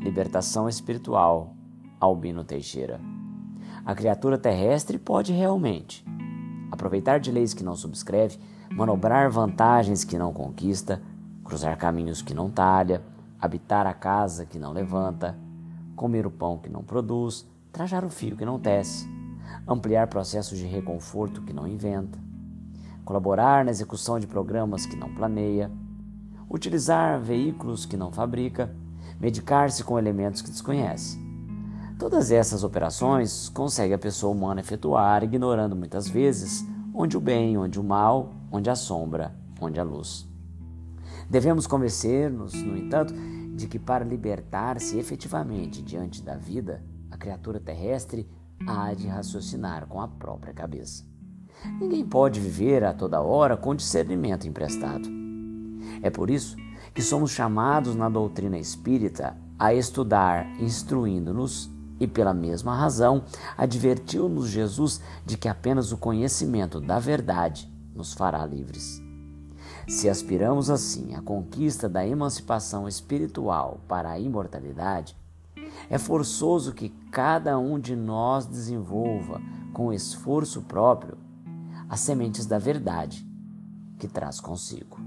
libertação espiritual, Albino Teixeira. A criatura terrestre pode realmente aproveitar de leis que não subscreve, manobrar vantagens que não conquista, cruzar caminhos que não talha, habitar a casa que não levanta, comer o pão que não produz, trajar o fio que não tece, ampliar processos de reconforto que não inventa, colaborar na execução de programas que não planeia, utilizar veículos que não fabrica, medicar-se com elementos que desconhece. Todas essas operações consegue a pessoa humana efetuar, ignorando muitas vezes onde o bem, onde o mal, onde a sombra, onde a luz. Devemos convencer-nos, no entanto, de que para libertar-se efetivamente diante da vida, a criatura terrestre há de raciocinar com a própria cabeça. Ninguém pode viver a toda hora com discernimento emprestado. É por isso que somos chamados na doutrina espírita a estudar, instruindo-nos, e pela mesma razão advertiu-nos Jesus de que apenas o conhecimento da verdade nos fará livres. Se aspiramos assim à conquista da emancipação espiritual para a imortalidade, é forçoso que cada um de nós desenvolva, com esforço próprio, as sementes da verdade que traz consigo.